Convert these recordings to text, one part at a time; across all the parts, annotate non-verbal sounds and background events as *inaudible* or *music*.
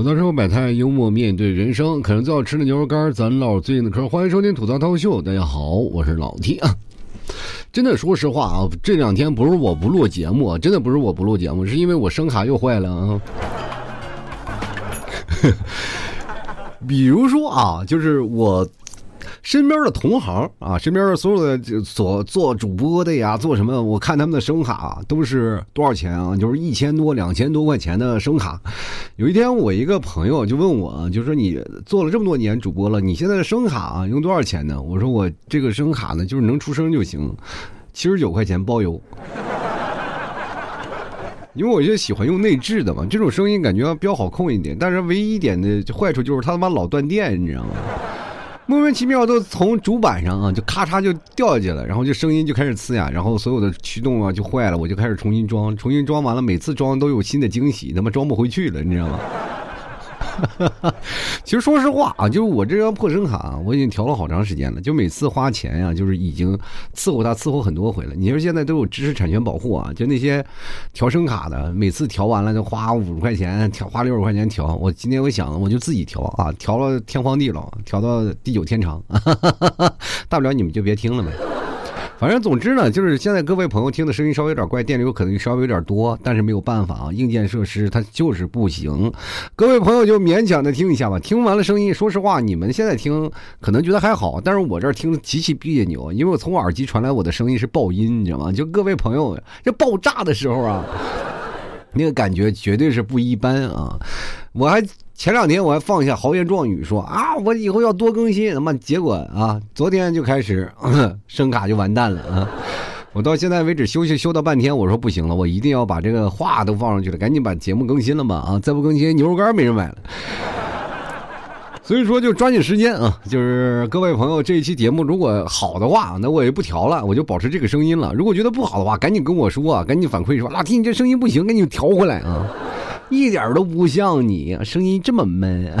吐槽生活百态，幽默面对人生。可能最好吃的牛肉干，咱唠最近的嗑。欢迎收听吐槽涛秀，大家好，我是老 T 啊。真的，说实话啊，这两天不是我不录节目，真的不是我不录节目，是因为我声卡又坏了啊。*laughs* 比如说啊，就是我。身边的同行啊，身边的所有的所做主播的呀，做什么？我看他们的声卡都是多少钱啊？就是一千多、两千多块钱的声卡。有一天，我一个朋友就问我，就说你做了这么多年主播了，你现在的声卡啊用多少钱呢？我说我这个声卡呢，就是能出声就行，七十九块钱包邮。因为我就喜欢用内置的嘛，这种声音感觉要标好控一点，但是唯一一点的坏处就是它他妈老断电，你知道吗？莫名其妙都从主板上啊，就咔嚓就掉下去了，然后就声音就开始呲呀，然后所有的驱动啊就坏了，我就开始重新装，重新装完了，每次装都有新的惊喜，他妈装不回去了，你知道吗？*laughs* 其实说实话啊，就是我这张破声卡啊，我已经调了好长时间了。就每次花钱呀，就是已经伺候他伺候很多回了。你说现在都有知识产权保护啊，就那些调声卡的，每次调完了就花五十块钱，调花六十块钱调。我今天我想，我就自己调啊，调了天荒地老，调到地久天长，*laughs* 大不了你们就别听了呗。反正总之呢，就是现在各位朋友听的声音稍微有点怪，电流可能稍微有点多，但是没有办法啊，硬件设施它就是不行。各位朋友就勉强的听一下吧。听完了声音，说实话，你们现在听可能觉得还好，但是我这儿听极其别扭，因为我从耳机传来我的声音是爆音，你知道吗？就各位朋友这爆炸的时候啊，*laughs* 那个感觉绝对是不一般啊！我还。前两天我还放下豪言壮语说啊，我以后要多更新，他妈结果啊，昨天就开始 *laughs* 声卡就完蛋了啊！我到现在为止休息休到半天，我说不行了，我一定要把这个话都放上去了，赶紧把节目更新了吧啊！再不更新，牛肉干没人买了。所以说就抓紧时间啊！就是各位朋友，这一期节目如果好的话，那我也不调了，我就保持这个声音了。如果觉得不好的话，赶紧跟我说，赶紧反馈说，老弟你这声音不行，赶紧调回来啊！一点都不像你，声音这么闷。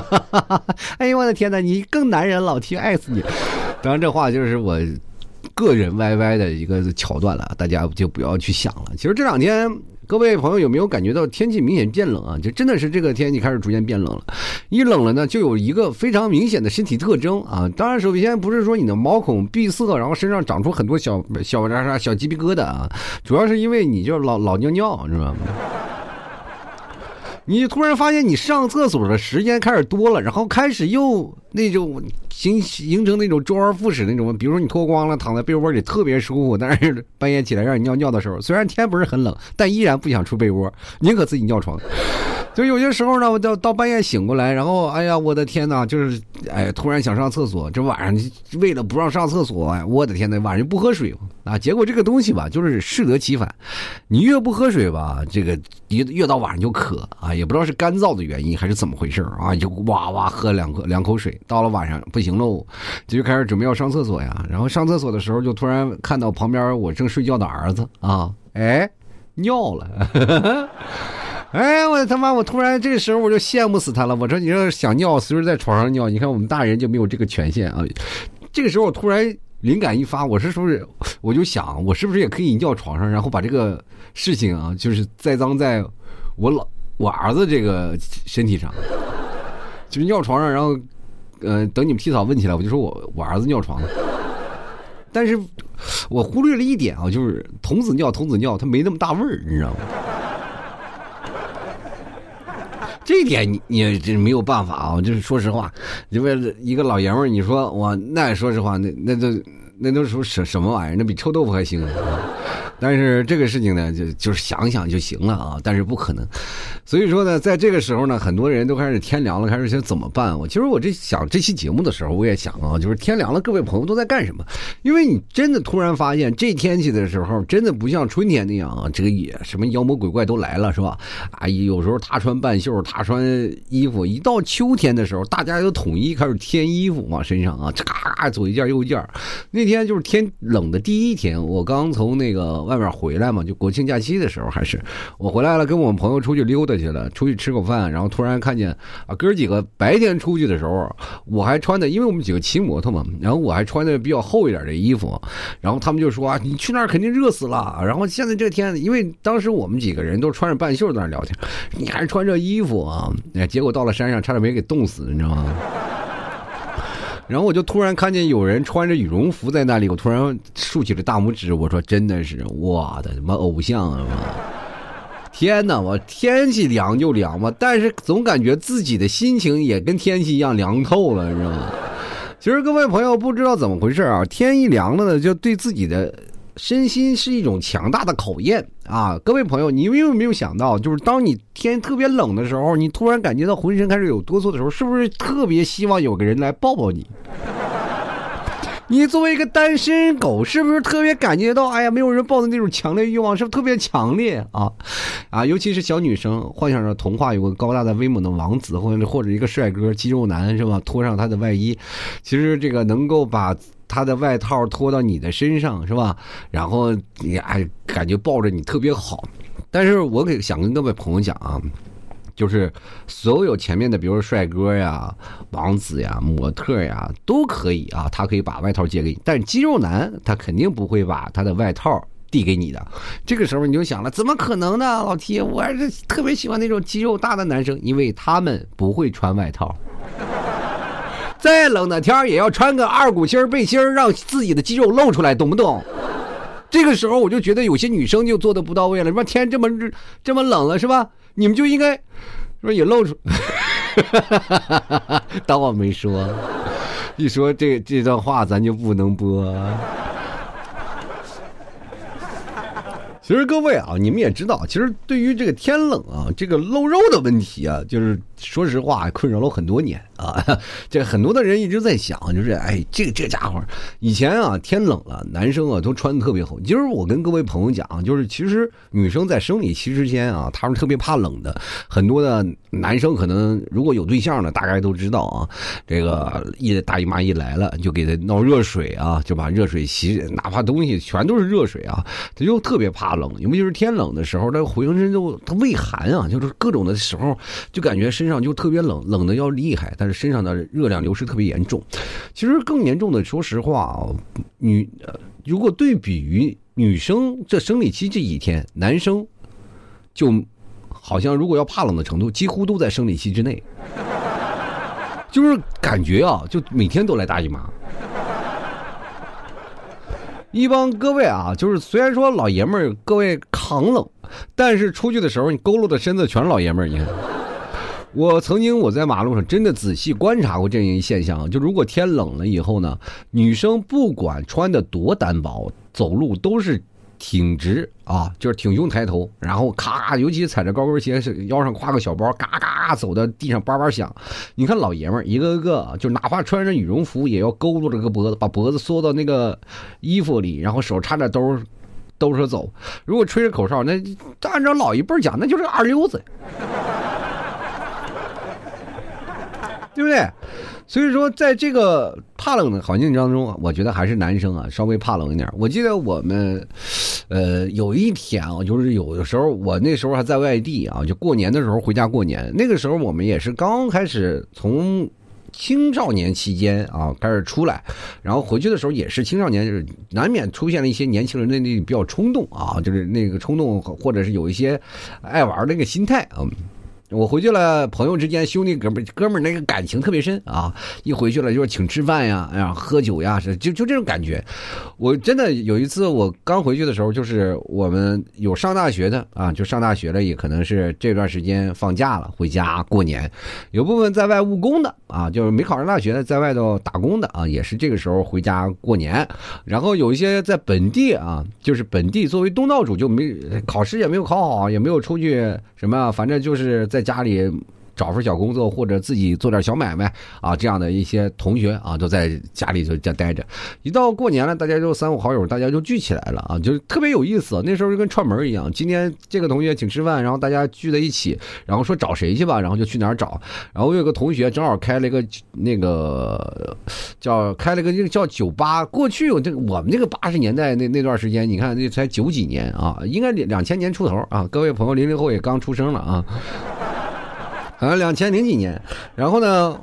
*laughs* 哎呦我的天哪，你更男人，老 T 爱死你！当然这话就是我个人 YY 的一个桥段了，大家就不要去想了。其实这两天各位朋友有没有感觉到天气明显变冷啊？就真的是这个天气开始逐渐变冷了。一冷了呢，就有一个非常明显的身体特征啊。当然，首先不是说你的毛孔闭塞，然后身上长出很多小小啥啥小鸡皮疙瘩啊，主要是因为你就老老尿尿，是吧？你突然发现你上厕所的时间开始多了，然后开始又那种形形成那种周而复始那种，比如说你脱光了躺在被窝里特别舒服，但是半夜起来让你尿尿的时候，虽然天不是很冷，但依然不想出被窝，宁可自己尿床。就有些时候呢，我到到半夜醒过来，然后哎呀，我的天哪，就是哎，突然想上厕所。这晚上为了不让上厕所，我的天哪，晚上不喝水啊。结果这个东西吧，就是适得其反。你越不喝水吧，这个越越到晚上就渴啊，也不知道是干燥的原因还是怎么回事啊，就哇哇喝两口两口水。到了晚上不行喽，就开始准备要上厕所呀。然后上厕所的时候，就突然看到旁边我正睡觉的儿子啊，哎，尿了。*laughs* 哎，我他妈！我突然这个时候我就羡慕死他了。我说，你要是想尿，随时在床上尿。你看我们大人就没有这个权限啊。这个时候我突然灵感一发，我是是不是我就想，我是不是也可以尿床上，然后把这个事情啊，就是栽赃在我老我儿子这个身体上，就是尿床上，然后呃，等你们提早问起来，我就说我我儿子尿床了。但是我忽略了一点啊，就是童子尿，童子尿，它没那么大味儿，你知道吗？这一点你你这没有办法啊！就是说实话，因为一个老爷们儿，你说我那说实话，那那都那都是什什么玩意儿？那比臭豆腐还腥啊！但是这个事情呢，就就是想想就行了啊，但是不可能。所以说呢，在这个时候呢，很多人都开始天凉了，开始想怎么办？我其实我这想这期节目的时候，我也想啊，就是天凉了，各位朋友都在干什么？因为你真的突然发现，这天气的时候，真的不像春天那样啊，这个也什么妖魔鬼怪都来了，是吧？啊，有时候他穿半袖，他穿衣服。一到秋天的时候，大家又统一开始添衣服往身上啊，咔咔左一件右一件。那天就是天冷的第一天，我刚从那个外面回来嘛，就国庆假期的时候，还是我回来了，跟我们朋友出去溜达去了，出去吃口饭，然后突然看见啊，哥几个白天出去的时候，我还穿的，因为我们几个骑摩托嘛，然后我还穿的比较厚一点的衣服，然后他们就说啊，你去那儿肯定热死了。然后现在这天，因为当时我们几个人都穿着半袖在那聊天，你还穿这衣服啊？结果到了山上，差点没给冻死，你知道吗？然后我就突然看见有人穿着羽绒服在那里，我突然竖起了大拇指，我说：“真的是我的什么偶像啊！”天哪，我天气凉就凉嘛，但是总感觉自己的心情也跟天气一样凉透了，你知道吗？其实各位朋友不知道怎么回事啊，天一凉了呢，就对自己的。身心是一种强大的考验啊！各位朋友，你们有没有想到，就是当你天特别冷的时候，你突然感觉到浑身开始有哆嗦的时候，是不是特别希望有个人来抱抱你？*laughs* 你作为一个单身狗，是不是特别感觉到，哎呀，没有人抱的那种强烈欲望，是不是特别强烈啊？啊，尤其是小女生幻想着童话有个高大的威猛的王子，或者或者一个帅哥肌肉男，是吧？脱上他的外衣，其实这个能够把。他的外套脱到你的身上是吧？然后你还感觉抱着你特别好。但是我给想跟各位朋友讲啊，就是所有前面的，比如说帅哥呀、王子呀、模特呀，都可以啊，他可以把外套借给你。但是肌肉男他肯定不会把他的外套递给你的。这个时候你就想了，怎么可能呢？老 T，我还是特别喜欢那种肌肉大的男生，因为他们不会穿外套。再冷的天也要穿个二股芯背心让自己的肌肉露出来，懂不懂？这个时候我就觉得有些女生就做的不到位了。说天这么，这么冷了，是吧？你们就应该说也露出。*laughs* 当我没说，一说这这段话咱就不能播。其实各位啊，你们也知道，其实对于这个天冷啊，这个露肉的问题啊，就是说实话困扰了很多年啊。*laughs* 这很多的人一直在想，就是哎，这这家伙以前啊，天冷了，男生啊都穿的特别厚。今儿我跟各位朋友讲，就是其实女生在生理期之间啊，她们特别怕冷的。很多的男生可能如果有对象的，大概都知道啊，这个一大姨妈一来了，就给他闹热水啊，就把热水洗，哪怕东西全都是热水啊，他就特别怕。冷，尤其是天冷的时候，他浑身就他畏寒啊，就是各种的时候，就感觉身身上就特别冷，冷的要厉害，但是身上的热量流失特别严重。其实更严重的，说实话啊，女如果对比于女生这生理期这几天，男生就好像如果要怕冷的程度，几乎都在生理期之内，就是感觉啊，就每天都来大姨妈。一帮各位啊，就是虽然说老爷们儿各位抗冷，但是出去的时候你佝偻的身子全是老爷们儿。你看，我曾经我在马路上真的仔细观察过这一现象，就如果天冷了以后呢，女生不管穿的多单薄，走路都是。挺直啊，就是挺胸抬头，然后咔，尤其踩着高跟鞋，是腰上挎个小包，嘎嘎走到地上叭叭响。你看老爷们儿一个个，就哪怕穿着羽绒服，也要佝偻着个脖子，把脖子缩到那个衣服里，然后手插着兜兜着走。如果吹着口哨，那按照老一辈讲，那就是二溜子，对不对？所以说，在这个怕冷的环境当中，我觉得还是男生啊稍微怕冷一点。我记得我们，呃，有一天啊，就是有的时候我那时候还在外地啊，就过年的时候回家过年。那个时候我们也是刚开始从青少年期间啊开始出来，然后回去的时候也是青少年，就是难免出现了一些年轻人的那比较冲动啊，就是那个冲动或者是有一些爱玩那个心态啊。我回去了，朋友之间兄弟哥们哥们那个感情特别深啊！一回去了就是请吃饭呀，哎呀喝酒呀，是就就这种感觉。我真的有一次我刚回去的时候，就是我们有上大学的啊，就上大学了，也可能是这段时间放假了回家过年。有部分在外务工的啊，就是没考上大学的，在外头打工的啊，也是这个时候回家过年。然后有一些在本地啊，就是本地作为东道主就没考试也没有考好，也没有出去什么，反正就是。在家里找份小工作或者自己做点小买卖啊，这样的一些同学啊，都在家里就家待着。一到过年了，大家就三五好友，大家就聚起来了啊，就特别有意思。那时候就跟串门一样，今天这个同学请吃饭，然后大家聚在一起，然后说找谁去吧，然后就去哪儿找。然后我有个同学正好开了一个那个叫开了个那个叫酒吧。过去我这我们这个八十年代那那段时间，你看那才九几年啊，应该两千年出头啊。各位朋友，零零后也刚出生了啊。好像两千零几年，然后呢，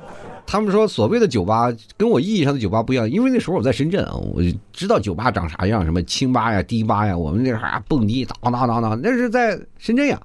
他们说所谓的酒吧跟我意义上的酒吧不一样，因为那时候我在深圳啊，我就知道酒吧长啥样，什么清吧呀、迪吧呀，我们那啥蹦迪，当当当当，那是在深圳呀。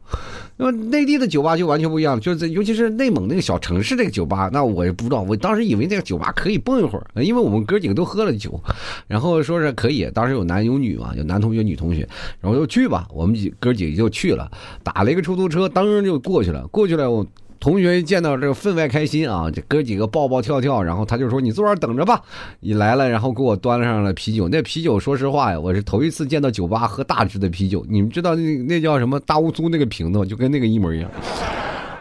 那么内地的酒吧就完全不一样，就是尤其是内蒙那个小城市这个酒吧，那我也不知道，我当时以为那个酒吧可以蹦一会儿，因为我们哥几个都喝了酒，然后说是可以，当时有男有女嘛，有男同学、女同学，然后就去吧，我们几哥几个就去了，打了一个出租车，当就过去了，过去了我。同学一见到这个分外开心啊，这哥几个抱抱跳跳，然后他就说：“你坐这等着吧。”你来了，然后给我端上了啤酒。那啤酒，说实话呀，我是头一次见到酒吧喝大支的啤酒。你们知道那那叫什么大乌苏那个瓶子，就跟那个一模一样。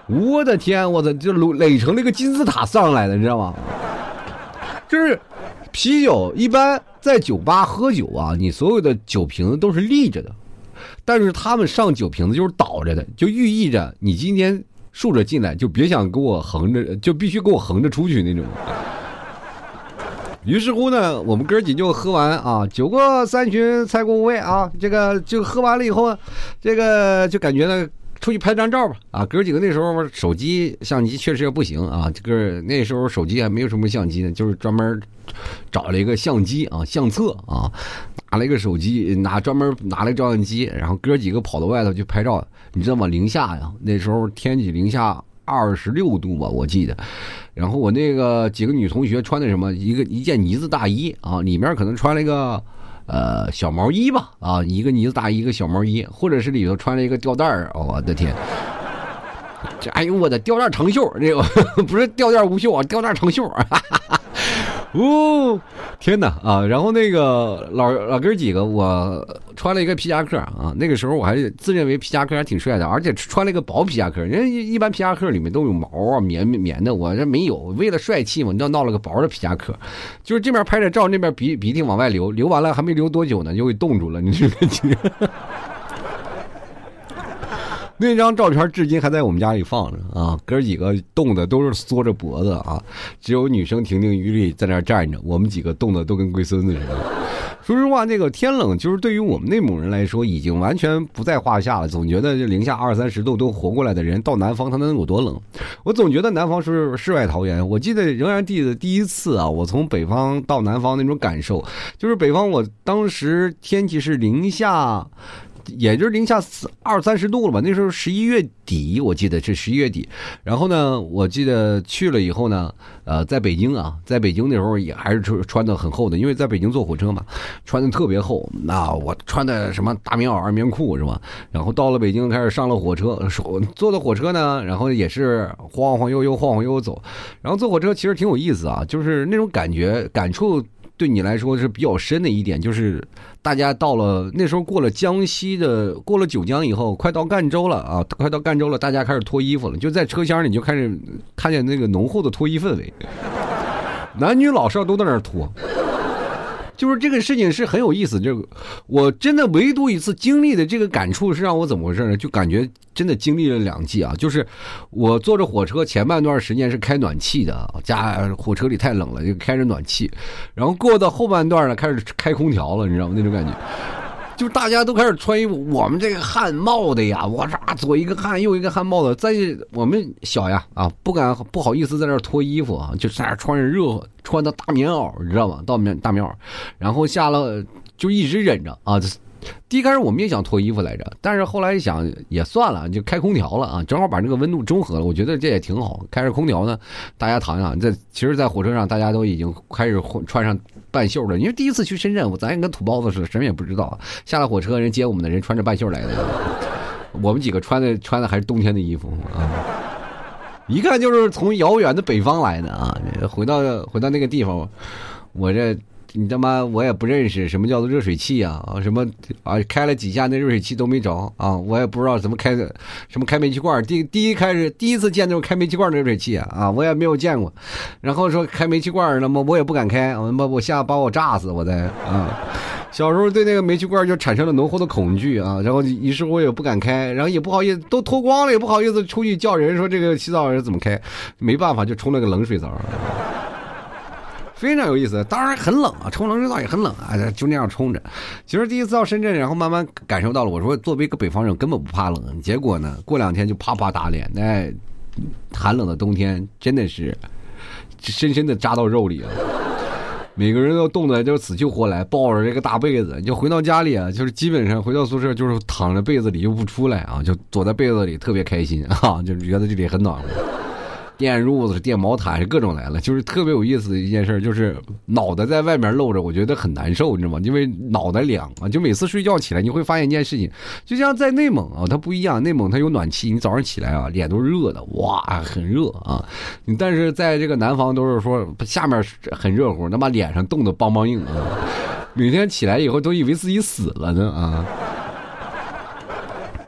我的天，我的就垒成那个金字塔上来的，你知道吗？就是啤酒一般在酒吧喝酒啊，你所有的酒瓶子都是立着的，但是他们上酒瓶子就是倒着的，就寓意着你今天。竖着进来就别想给我横着，就必须给我横着出去那种。于是乎呢，我们哥儿几个就喝完啊，酒过三巡菜过五味啊，这个就喝完了以后，这个就感觉呢，出去拍张照吧啊。哥儿几个那时候手机相机确实也不行啊，这个那时候手机还没有什么相机呢，就是专门找了一个相机啊，相册啊。拿了一个手机，拿专门拿了个照相机，然后哥几个跑到外头去拍照。你知道吗？零下呀，那时候天气零下二十六度吧，我记得。然后我那个几个女同学穿的什么？一个一件呢子大衣啊，里面可能穿了一个呃小毛衣吧啊，一个呢子大衣，一个小毛衣，或者是里头穿了一个吊带儿。我的天！这哎呦我的吊带长袖，这个 *laughs* 不是吊带无袖啊，吊带长袖。*laughs* 哦，天哪啊！然后那个老老哥几个，我穿了一个皮夹克啊。那个时候我还自认为皮夹克还挺帅的，而且穿了一个薄皮夹克。人家一般皮夹克里面都有毛啊，棉棉的，我这没有。为了帅气嘛，你知道闹了个薄的皮夹克，就是这边拍着照，那边鼻鼻涕往外流，流完了还没流多久呢，就给冻住了。你这个。那张照片至今还在我们家里放着啊，哥几个冻的都是缩着脖子啊，只有女生亭亭玉立在那站着，我们几个冻的都跟龟孙子似的。*laughs* 说实话，那个天冷，就是对于我们内蒙人来说，已经完全不在话下了。总觉得这零下二三十度都活过来的人，到南方他能有多冷？我总觉得南方是世外桃源。我记得仍然记得第一次啊，我从北方到南方那种感受，就是北方我当时天气是零下。也就是零下二三十度了吧？那时候十一月底，我记得是十一月底。然后呢，我记得去了以后呢，呃，在北京啊，在北京那时候也还是穿穿的很厚的，因为在北京坐火车嘛，穿的特别厚。那我穿的什么大棉袄、二棉裤是吧？然后到了北京，开始上了火车，坐的火车呢，然后也是晃晃悠悠、晃晃悠悠走。然后坐火车其实挺有意思啊，就是那种感觉、感触。对你来说是比较深的一点，就是大家到了那时候过了江西的，过了九江以后，快到赣州了啊，快到赣州了，大家开始脱衣服了，就在车厢里就开始看见那个浓厚的脱衣氛围，男女老少都在那儿脱。就是这个事情是很有意思，这个我真的唯独一次经历的这个感触是让我怎么回事呢？就感觉真的经历了两季啊！就是我坐着火车前半段时间是开暖气的，家火车里太冷了就开着暖气，然后过到后半段呢开始开空调了，你知道吗？那种感觉。就大家都开始穿衣服，我们这个汗冒的呀，我这左一个汗，右一个汗冒的。在我们小呀啊，不敢不好意思在那脱衣服啊，就在那穿着热穿的大棉袄，你知道吗？到棉大棉袄，然后下了就一直忍着啊。第一开始我们也想脱衣服来着，但是后来一想也算了，就开空调了啊，正好把这个温度中和了。我觉得这也挺好，开着空调呢，大家躺一躺。在其实，在火车上大家都已经开始穿上半袖的，因为第一次去深圳，我咱也跟土包子似的，什么也不知道。下了火车，人接我们的人穿着半袖来的，我们几个穿的穿的还是冬天的衣服啊，一看就是从遥远的北方来的啊。回到回到那个地方，我这你他妈我也不认识什么叫做热水器啊啊什么啊开了几下那热水器都没着啊，我也不知道怎么开的，什么开煤气罐第第一开始第一次见那种开煤气罐的热水器啊啊，我也没有见过。然后说开煤气罐那么我也不敢开，我他妈我吓把我炸死我再啊。小时候对那个煤气罐就产生了浓厚的恐惧啊，然后于是我也不敢开，然后也不好意思都脱光了也不好意思出去叫人说这个洗澡是怎么开，没办法就冲了个冷水澡。非常有意思，当然很冷啊，冲冷水澡也很冷啊，就那样冲着。其实第一次到深圳，然后慢慢感受到了，我说作为一个北方人根本不怕冷，结果呢，过两天就啪啪打脸。那寒冷的冬天真的是深深的扎到肉里了，每个人都冻得就死去活来，抱着这个大被子，就回到家里啊，就是基本上回到宿舍就是躺在被子里就不出来啊，就躲在被子里特别开心啊，*laughs* 就觉得这里很暖和。电褥子、电毛毯各种来了，就是特别有意思的一件事，就是脑袋在外面露着，我觉得很难受，你知道吗？因为脑袋凉啊，就每次睡觉起来，你会发现一件事情，就像在内蒙啊，它不一样，内蒙它有暖气，你早上起来啊，脸都热的，哇，很热啊。你但是在这个南方都是说下面很热乎，那把脸上冻得梆梆硬啊，每天起来以后都以为自己死了呢啊。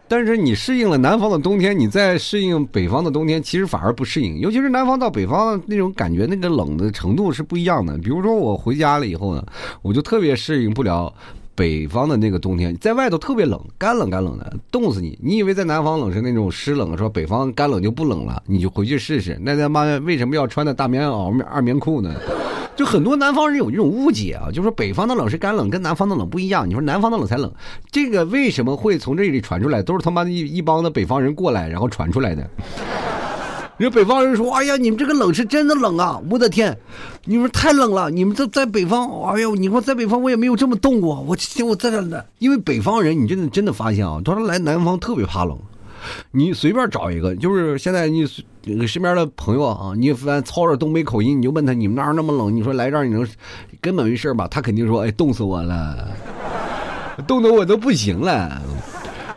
但是你适应了南方的冬天，你再适应北方的冬天，其实反而不适应。尤其是南方到北方那种感觉，那个冷的程度是不一样的。比如说我回家了以后呢，我就特别适应不了北方的那个冬天，在外头特别冷，干冷干冷的，冻死你。你以为在南方冷是那种湿冷，说北方干冷就不冷了，你就回去试试。那他妈为什么要穿的大棉袄、二棉裤呢？就很多南方人有这种误解啊，就说北方的冷是干冷，跟南方的冷不一样。你说南方的冷才冷，这个为什么会从这里传出来？都是他妈的一一帮的北方人过来，然后传出来的。人北方人说：“哎呀，你们这个冷是真的冷啊！我的天，你们太冷了！你们在在北方，哎呦，你说在北方我也没有这么冻过。我我在这呢，因为北方人，你真的真的发现啊，他说来南方特别怕冷。”你随便找一个，就是现在你身边的朋友啊，你反操着东北口音，你就问他你们那儿那么冷，你说来这儿你能根本没事吧？他肯定说，哎，冻死我了，*laughs* 冻得我都不行了。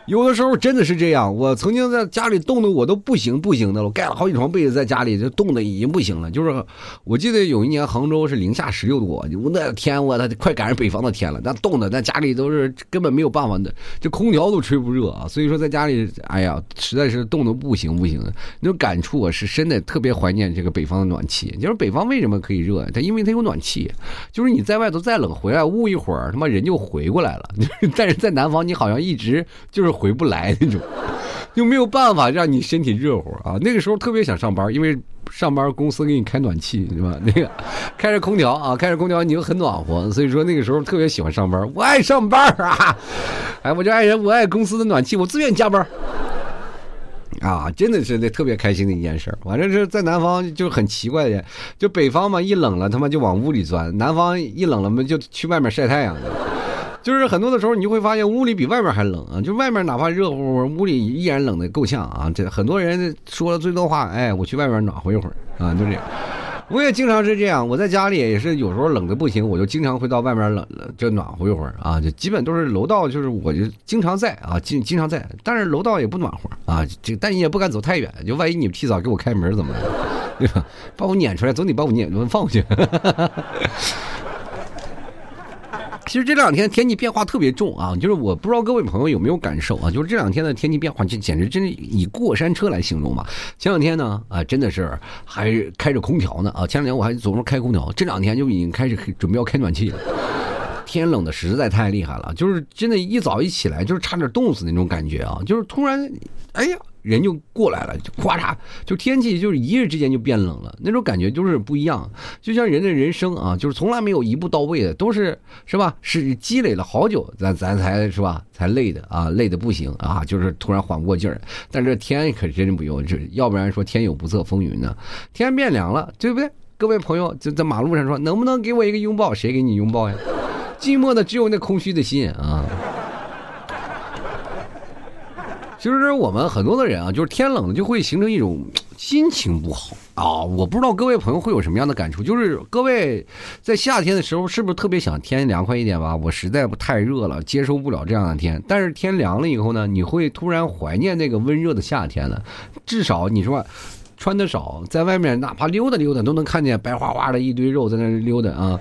有的时候真的是这样，我曾经在家里冻得我都不行不行的了，我盖了好几床被子在家里，就冻得已经不行了。就是我记得有一年杭州是零下十六度，我那天我他快赶上北方的天了，那冻的那家里都是根本没有办法的，这空调都吹不热啊。所以说在家里，哎呀，实在是冻得不行不行的，那种感触啊是深的，特别怀念这个北方的暖气。就是北方为什么可以热？它因为它有暖气，就是你在外头再冷，回来捂一会儿，他妈人就回过来了。*laughs* 但是在南方，你好像一直就是。回不来那种，*laughs* 又没有办法让你身体热乎啊。那个时候特别想上班，因为上班公司给你开暖气，对吧？*laughs* 那个开着空调啊，开着空调你又很暖和，所以说那个时候特别喜欢上班。我爱上班啊！*laughs* 哎，我就爱人，我爱公司的暖气，我自愿加班。啊，真的是那特别开心的一件事。反正是在南方就很奇怪的，就北方嘛，一冷了他妈就往屋里钻；南方一冷了嘛就去外面晒太阳。就是很多的时候，你就会发现屋里比外面还冷啊！就外面哪怕热乎乎，屋里依然冷的够呛啊！这很多人说了最多话，哎，我去外面暖和一会儿啊，就这样。我也经常是这样，我在家里也是有时候冷的不行，我就经常会到外面冷了就暖和一会儿啊！就基本都是楼道，就是我就经常在啊，经经常在，但是楼道也不暖和啊，这但你也不敢走太远，就万一你提早给我开门怎么，*laughs* 对吧？把我撵出来，总得把我撵放回去。*laughs* 其实这两天天气变化特别重啊，就是我不知道各位朋友有没有感受啊，就是这两天的天气变化，就简直真是以过山车来形容吧。前两天呢，啊，真的是还开着空调呢啊，前两天我还总是开空调，这两天就已经开始准备要开暖气了。天冷的实在太厉害了，就是真的，一早一起来就是差点冻死那种感觉啊，就是突然，哎呀。人就过来了，就咵嚓，就天气就是一日之间就变冷了，那种感觉就是不一样。就像人的人生啊，就是从来没有一步到位的，都是是吧？是积累了好久，咱咱才是吧？才累的啊，累的不行啊，就是突然缓不过劲儿。但这天可真不用，这要不然说天有不测风云呢。天变凉了，对不对？各位朋友就在马路上说，能不能给我一个拥抱？谁给你拥抱呀？寂寞的只有那空虚的心啊。其实我们很多的人啊，就是天冷了就会形成一种 *tsk* 心情不好啊。我不知道各位朋友会有什么样的感触，就是各位在夏天的时候是不是特别想天凉快一点吧？我实在不太热了，接受不了这样的天。但是天凉了以后呢，你会突然怀念那个温热的夏天了。至少你说穿的少，在外面哪怕溜达溜达都能看见白花花的一堆肉在那溜达啊。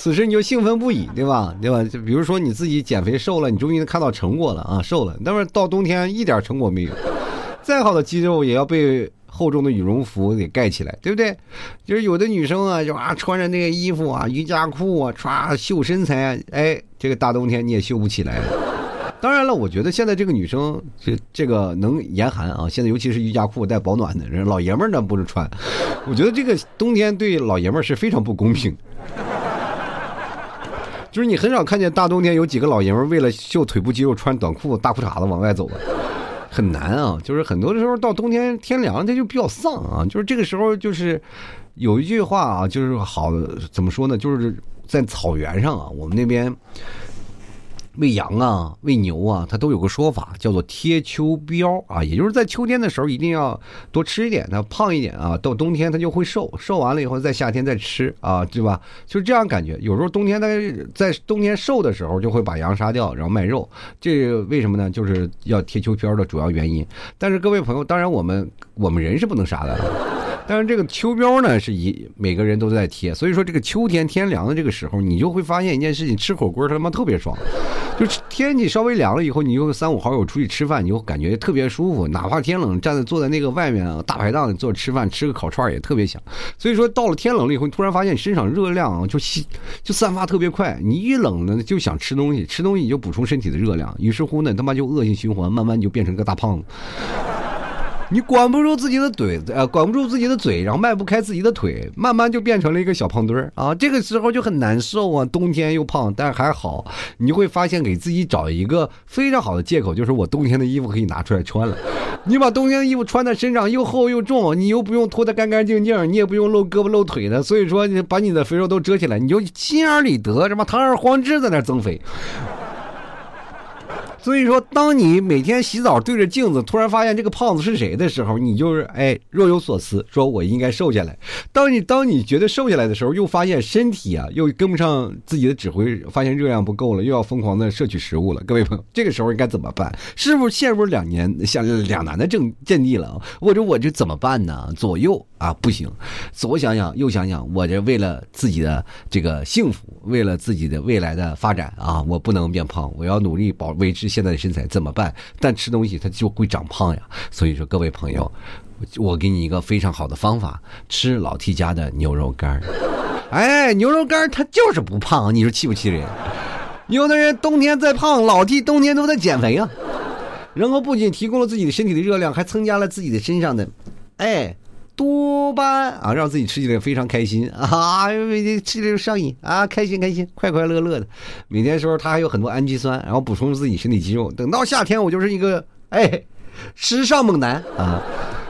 此时你就兴奋不已，对吧？对吧？就比如说你自己减肥瘦了，你终于能看到成果了啊，瘦了。那么到冬天一点成果没有，*laughs* 再好的肌肉也要被厚重的羽绒服给盖起来，对不对？就是有的女生啊，就啊穿着那个衣服啊，瑜伽裤啊，歘秀身材，哎，这个大冬天你也秀不起来。*laughs* 当然了，我觉得现在这个女生这这个能严寒啊，现在尤其是瑜伽裤带保暖的人，老爷们儿呢不能穿。我觉得这个冬天对老爷们儿是非常不公平。就是你很少看见大冬天有几个老爷们为了秀腿部肌肉穿短裤大裤衩子往外走的，很难啊。就是很多的时候到冬天天凉，他就比较丧啊。就是这个时候，就是有一句话啊，就是好怎么说呢？就是在草原上啊，我们那边。喂羊啊，喂牛啊，它都有个说法，叫做贴秋膘啊，也就是在秋天的时候一定要多吃一点，它胖一点啊，到冬天它就会瘦，瘦完了以后在夏天再吃啊，对吧？就是这样感觉。有时候冬天它在冬天瘦的时候就会把羊杀掉，然后卖肉，这为什么呢？就是要贴秋膘的主要原因。但是各位朋友，当然我们我们人是不能杀的。但是这个秋膘呢，是以每个人都在贴，所以说这个秋天天凉的这个时候，你就会发现一件事情：吃火锅他妈特别爽。就天气稍微凉了以后，你就三五好友出去吃饭，你就感觉特别舒服。哪怕天冷，站在坐在那个外面大排档坐着吃饭，吃个烤串也特别香。所以说到了天冷了以后，你突然发现身上热量就吸就散发特别快。你一冷呢，就想吃东西，吃东西就补充身体的热量。于是乎呢，他妈就恶性循环，慢慢就变成个大胖子。*laughs* 你管不住自己的嘴，呃，管不住自己的嘴，然后迈不开自己的腿，慢慢就变成了一个小胖墩儿啊！这个时候就很难受啊，冬天又胖，但是还好，你会发现给自己找一个非常好的借口，就是我冬天的衣服可以拿出来穿了。你把冬天的衣服穿在身上，又厚又重，你又不用脱得干干净净，你也不用露胳膊露腿的，所以说你把你的肥肉都遮起来，你就心安理得，什么堂而皇之在那增肥。所以说，当你每天洗澡对着镜子，突然发现这个胖子是谁的时候，你就是哎若有所思，说我应该瘦下来。当你当你觉得瘦下来的时候，又发现身体啊又跟不上自己的指挥，发现热量不够了，又要疯狂的摄取食物了。各位朋友，这个时候应该怎么办？是不是陷入两年像两难的正阵地了？或者我这怎么办呢？左右啊不行，左想想右想想，我这为了自己的这个幸福，为了自己的未来的发展啊，我不能变胖，我要努力保维持。现在的身材怎么办？但吃东西它就会长胖呀。所以说，各位朋友，我给你一个非常好的方法：吃老 T 家的牛肉干 *laughs* 哎，牛肉干它就是不胖，你说气不气人？有的人冬天再胖，老 T 冬天都在减肥啊。然后不仅提供了自己的身体的热量，还增加了自己的身上的，哎。多巴胺啊，让自己吃起来非常开心 *laughs* 啊，吃起来就上瘾啊，开心开心，快快乐乐的。每天时候它还有很多氨基酸，然后补充自己身体肌肉。等到夏天，我就是一个 *laughs* 哎，时尚猛男啊。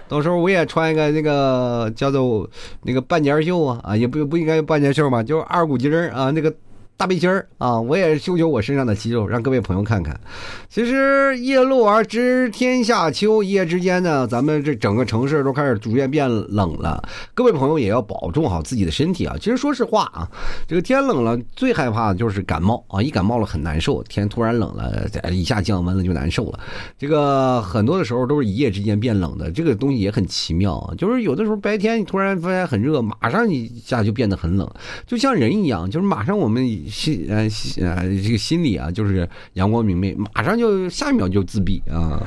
到时候我也穿一个那个叫做那个半截袖啊啊，也不不应该半截袖嘛，就是二股筋儿啊那个。大背心儿啊，我也秀秀我身上的肌肉，让各位朋友看看。其实夜露而知天下秋，一夜之间呢，咱们这整个城市都开始逐渐变冷了。各位朋友也要保重好自己的身体啊。其实说实话啊，这个天冷了，最害怕的就是感冒啊，一感冒了很难受。天突然冷了，一下降温了就难受了。这个很多的时候都是一夜之间变冷的，这个东西也很奇妙啊。就是有的时候白天你突然发现很热，马上一下就变得很冷，就像人一样，就是马上我们。心呃心呃这个心理啊，就是阳光明媚，马上就下一秒就自闭啊，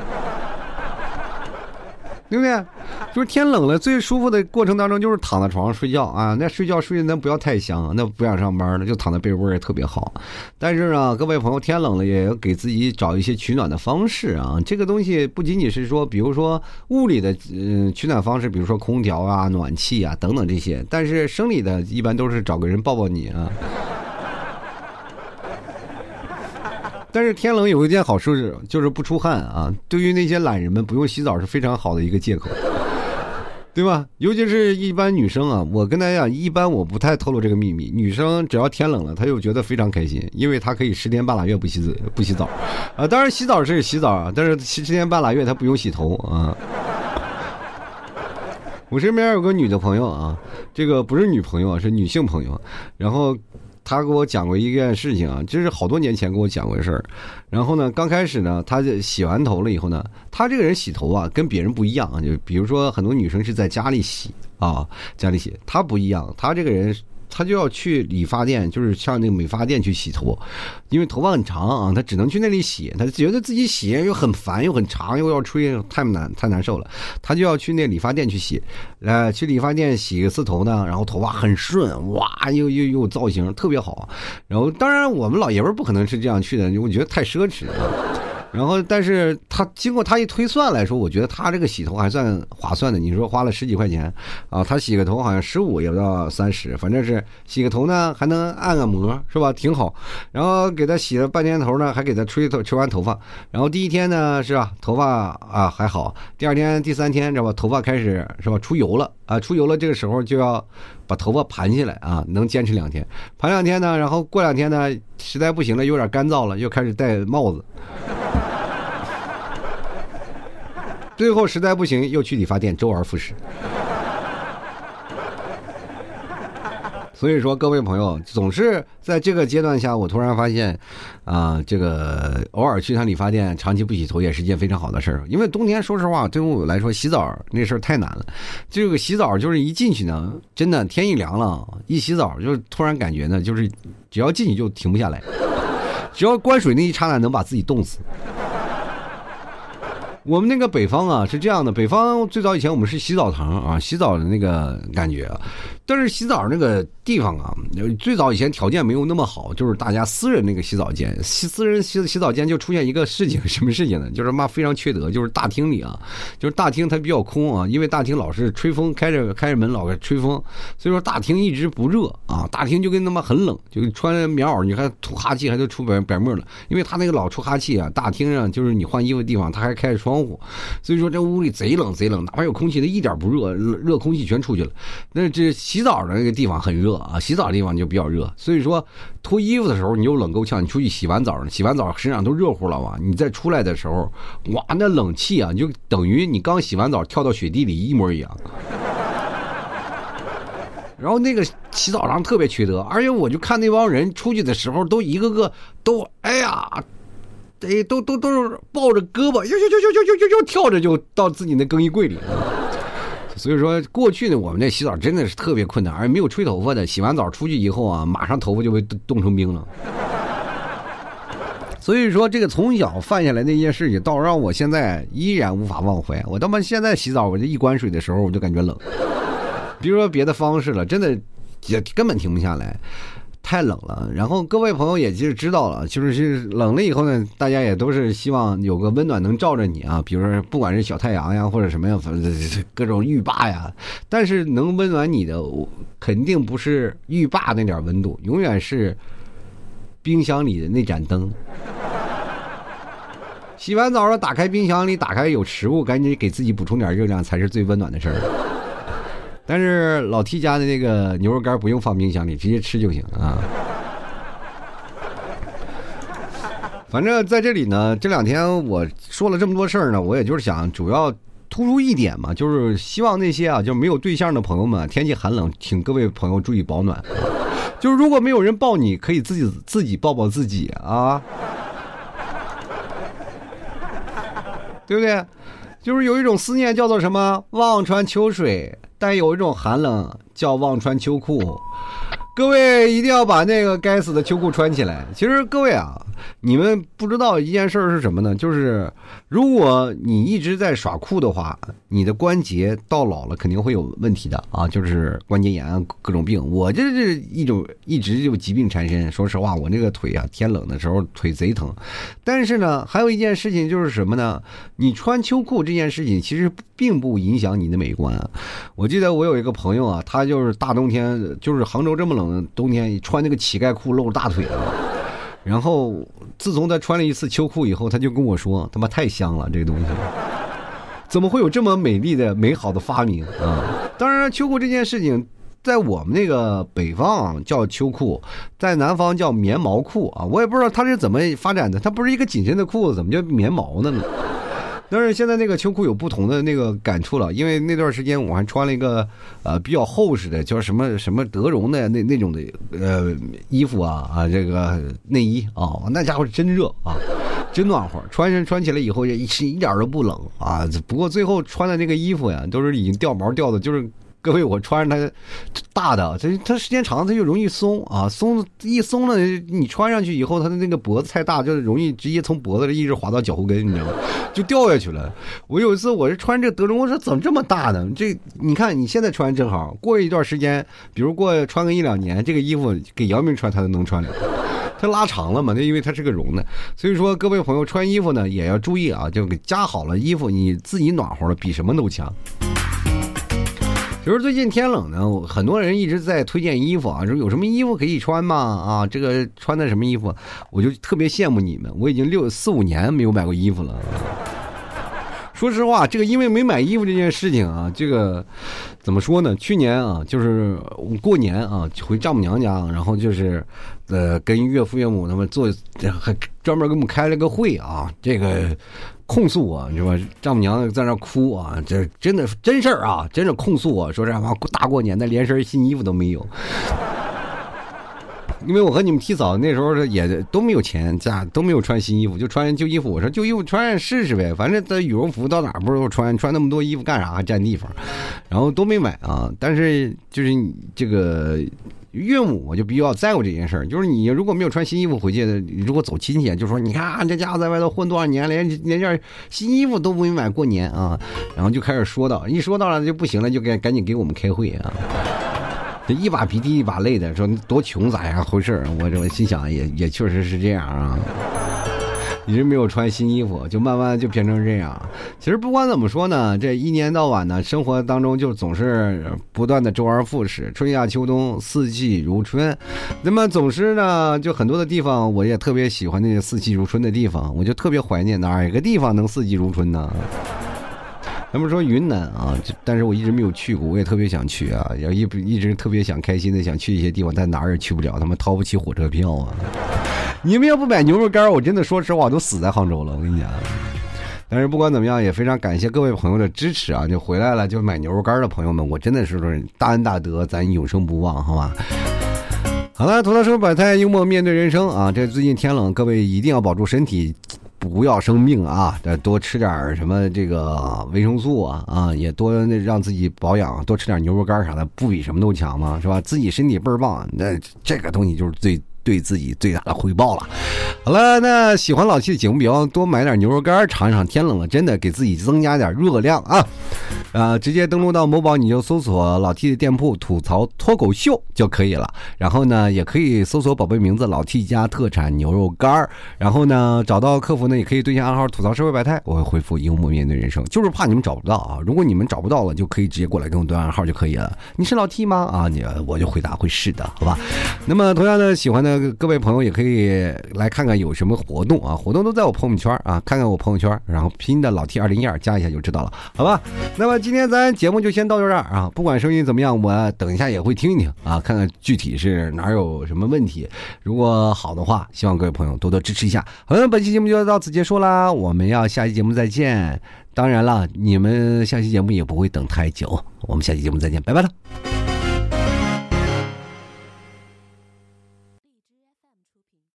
对不对？就是天冷了，最舒服的过程当中就是躺在床上睡觉啊。那睡觉睡的那不要太香，那不想上班了，就躺在被窝也特别好。但是呢，各位朋友，天冷了也要给自己找一些取暖的方式啊。这个东西不仅仅是说，比如说物理的嗯取暖方式，比如说空调啊、暖气啊等等这些，但是生理的一般都是找个人抱抱你啊。但是天冷有一件好事是，就是不出汗啊。对于那些懒人们，不用洗澡是非常好的一个借口，*laughs* 对吧？尤其是一般女生啊，我跟大家讲，一般我不太透露这个秘密。女生只要天冷了，她就觉得非常开心，因为她可以十天半拉月不洗澡，不洗澡。啊，当然洗澡是洗澡啊，但是十天半拉月她不用洗头啊。我身边有个女的朋友啊，这个不是女朋友啊，是女性朋友，然后。他给我讲过一件事情啊，就是好多年前给我讲过的事儿。然后呢，刚开始呢，他就洗完头了以后呢，他这个人洗头啊，跟别人不一样啊。就比如说，很多女生是在家里洗啊，家里洗，他不一样。他这个人他就要去理发店，就是像那个美发店去洗头，因为头发很长啊，他只能去那里洗。他觉得自己洗又很烦，又很长，又要吹，太难太难受了。他就要去那理发店去洗，呃，去理发店洗一次头呢，然后头发很顺，哇，又又又造型特别好。然后当然我们老爷们不可能是这样去的，我觉得太奢侈了。然后，但是他经过他一推算来说，我觉得他这个洗头还算划算的。你说花了十几块钱啊，他洗个头好像十五也不到三十，反正是洗个头呢还能按按摩，是吧？挺好。然后给他洗了半天头呢，还给他吹头吹完头发。然后第一天呢是吧，头发啊还好。第二天、第三天知道吧，头发开始是吧出油了啊，出油了。这个时候就要把头发盘起来啊，能坚持两天，盘两天呢，然后过两天呢，实在不行了，有点干燥了，又开始戴帽子。*laughs* 最后实在不行，又去理发店，周而复始。所以说，各位朋友，总是在这个阶段下，我突然发现，啊，这个偶尔去趟理发店，长期不洗头也是件非常好的事儿。因为冬天，说实话，对于我来说，洗澡那事儿太难了。这个洗澡就是一进去呢，真的天一凉了，一洗澡就突然感觉呢，就是只要进去就停不下来，只要关水那一刹那，能把自己冻死。我们那个北方啊是这样的，北方最早以前我们是洗澡堂啊，洗澡的那个感觉，但是洗澡那个地方啊，最早以前条件没有那么好，就是大家私人那个洗澡间，私私人洗洗澡间就出现一个事情，什么事情呢？就是妈非常缺德，就是大厅里啊，就是大厅它比较空啊，因为大厅老是吹风，开着开着门老是吹风，所以说大厅一直不热啊，大厅就跟他妈很冷，就穿棉袄你还吐哈气，还都出白白沫了，因为他那个老出哈气啊，大厅上就是你换衣服的地方，他还开着窗。窗户，所以说这屋里贼冷贼冷，哪怕有空气，它一点不热，热空气全出去了。那这洗澡的那个地方很热啊，洗澡的地方就比较热。所以说脱衣服的时候你又冷够呛，你出去洗完澡，洗完澡身上都热乎了嘛，你再出来的时候，哇，那冷气啊，就等于你刚洗完澡跳到雪地里一模一样。*laughs* 然后那个洗澡堂特别缺德，而且我就看那帮人出去的时候，都一个个都哎呀。哎，都都都是抱着胳膊，又又又又又又又跳着就到自己那更衣柜里。所以说，过去呢，我们那洗澡真的是特别困难，而没有吹头发的，洗完澡出去以后啊，马上头发就被冻成冰了。所以说，这个从小犯下来那件事情，倒让我现在依然无法忘怀。我他妈现在洗澡，我这一关水的时候，我就感觉冷。别说别的方式了，真的也根本停不下来。太冷了，然后各位朋友也就知道了，就是是冷了以后呢，大家也都是希望有个温暖能照着你啊，比如说不管是小太阳呀，或者什么呀，反正各种浴霸呀，但是能温暖你的，肯定不是浴霸那点温度，永远是冰箱里的那盏灯。洗完澡了，打开冰箱里，打开有食物，赶紧给自己补充点热量，才是最温暖的事儿。但是老 T 家的那个牛肉干不用放冰箱里，直接吃就行啊。反正在这里呢，这两天我说了这么多事儿呢，我也就是想主要突出一点嘛，就是希望那些啊就没有对象的朋友们，天气寒冷，请各位朋友注意保暖。就是如果没有人抱你，可以自己自己抱抱自己啊，对不对？就是有一种思念叫做什么？望穿秋水。但有一种寒冷叫忘穿秋裤，各位一定要把那个该死的秋裤穿起来。其实各位啊。你们不知道一件事儿是什么呢？就是如果你一直在耍酷的话，你的关节到老了肯定会有问题的啊，就是关节炎各种病。我这是一种一直就疾病缠身。说实话，我那个腿啊，天冷的时候腿贼疼。但是呢，还有一件事情就是什么呢？你穿秋裤这件事情其实并不影响你的美观。我记得我有一个朋友啊，他就是大冬天，就是杭州这么冷的冬天，穿那个乞丐裤露大腿了。然后，自从他穿了一次秋裤以后，他就跟我说：“他妈太香了，这个东西，怎么会有这么美丽的、美好的发明啊？”当然，秋裤这件事情，在我们那个北方叫秋裤，在南方叫棉毛裤啊。我也不知道它是怎么发展的，它不是一个紧身的裤子，怎么叫棉毛的呢？但是现在那个秋裤有不同的那个感触了，因为那段时间我还穿了一个呃比较厚实的，叫什么什么德绒的那那种的呃衣服啊啊这个内衣啊，那家伙真热啊，真暖和，穿上穿起来以后也是一点都不冷啊。不过最后穿的那个衣服呀，都是已经掉毛掉的，就是各位，我穿着它大的，它它时间长它就容易松啊，松一松了，你穿上去以后，它的那个脖子太大，就容易直接从脖子一直滑到脚后跟，你知道吗？就掉下去了。我有一次我是穿这德绒，我说怎么这么大呢？这你看你现在穿正好，过一段时间，比如过穿个一两年，这个衣服给姚明穿他都能穿了。它拉长了嘛？那因为它是个绒的，所以说各位朋友穿衣服呢也要注意啊，就给加好了衣服，你自己暖和了，比什么都强。其实最近天冷呢，很多人一直在推荐衣服啊，说有什么衣服可以穿吗？啊，这个穿的什么衣服？我就特别羡慕你们，我已经六四五年没有买过衣服了。说实话，这个因为没买衣服这件事情啊，这个怎么说呢？去年啊，就是过年啊，回丈母娘家，然后就是呃，跟岳父岳母他们做，还专门给我们开了个会啊，这个控诉我，你说丈母娘在那哭啊，这真的真事儿啊，真是控诉我说这妈大过年的连身新衣服都没有。因为我和你们提早，那时候也都没有钱，家都没有穿新衣服，就穿旧衣服。我说旧衣服穿上试试呗，反正这羽绒服到哪不都穿，穿那么多衣服干啥？占地方，然后都没买啊。但是就是这个岳母，我就比较在乎这件事儿。就是你如果没有穿新衣服回去的，如果走亲戚，就说你看这家伙在外头混多少年，连连件新衣服都没买过年啊。然后就开始说到，一说到了就不行了，就该赶紧给我们开会啊。一把鼻涕一把泪的说多穷咋样回事我这我心想也也确实是这样啊，一直没有穿新衣服，就慢慢就变成这样。其实不管怎么说呢，这一年到晚呢，生活当中就总是不断的周而复始，春夏秋冬四季如春。那么总是呢，就很多的地方我也特别喜欢那些四季如春的地方，我就特别怀念哪个地方能四季如春呢？他们说云南啊，但是我一直没有去过，我也特别想去啊，要一一直特别想开心的想去一些地方，但哪儿也去不了，他妈掏不起火车票啊！你们要不买牛肉干，我真的说实话都死在杭州了，我跟你讲。但是不管怎么样，也非常感谢各位朋友的支持啊！就回来了就买牛肉干的朋友们，我真的是大恩大德，咱永生不忘，好吧？好了，吐槽生活百态，幽默面对人生啊！这最近天冷，各位一定要保住身体。不要生病啊！再多吃点什么这个维生素啊啊，也多让自己保养，多吃点牛肉干啥的，不比什么都强吗？是吧？自己身体倍儿棒，那这个东西就是最。对自己最大的回报了。好了，那喜欢老 T 的节目，别忘多买点牛肉干尝一尝。天冷了，真的给自己增加点热量啊！啊，直接登录到某宝，你就搜索老 T 的店铺“吐槽脱口秀”就可以了。然后呢，也可以搜索宝贝名字“老 T 家特产牛肉干然后呢，找到客服呢，也可以对下暗号“吐槽社会百态”，我会回复“幽默面对人生”。就是怕你们找不到啊！如果你们找不到了，就可以直接过来跟我对暗号就可以了。你是老 T 吗？啊，你我就回答会是的，好吧？那么同样的，喜欢的。各位朋友也可以来看看有什么活动啊，活动都在我朋友圈啊，看看我朋友圈，然后拼的老 T 二零一二加一下就知道了，好吧？那么今天咱节目就先到这儿啊，不管声音怎么样，我等一下也会听一听啊，看看具体是哪有什么问题，如果好的话，希望各位朋友多多支持一下。好了，本期节目就到此结束啦，我们要下期节目再见。当然了，你们下期节目也不会等太久，我们下期节目再见，拜拜了。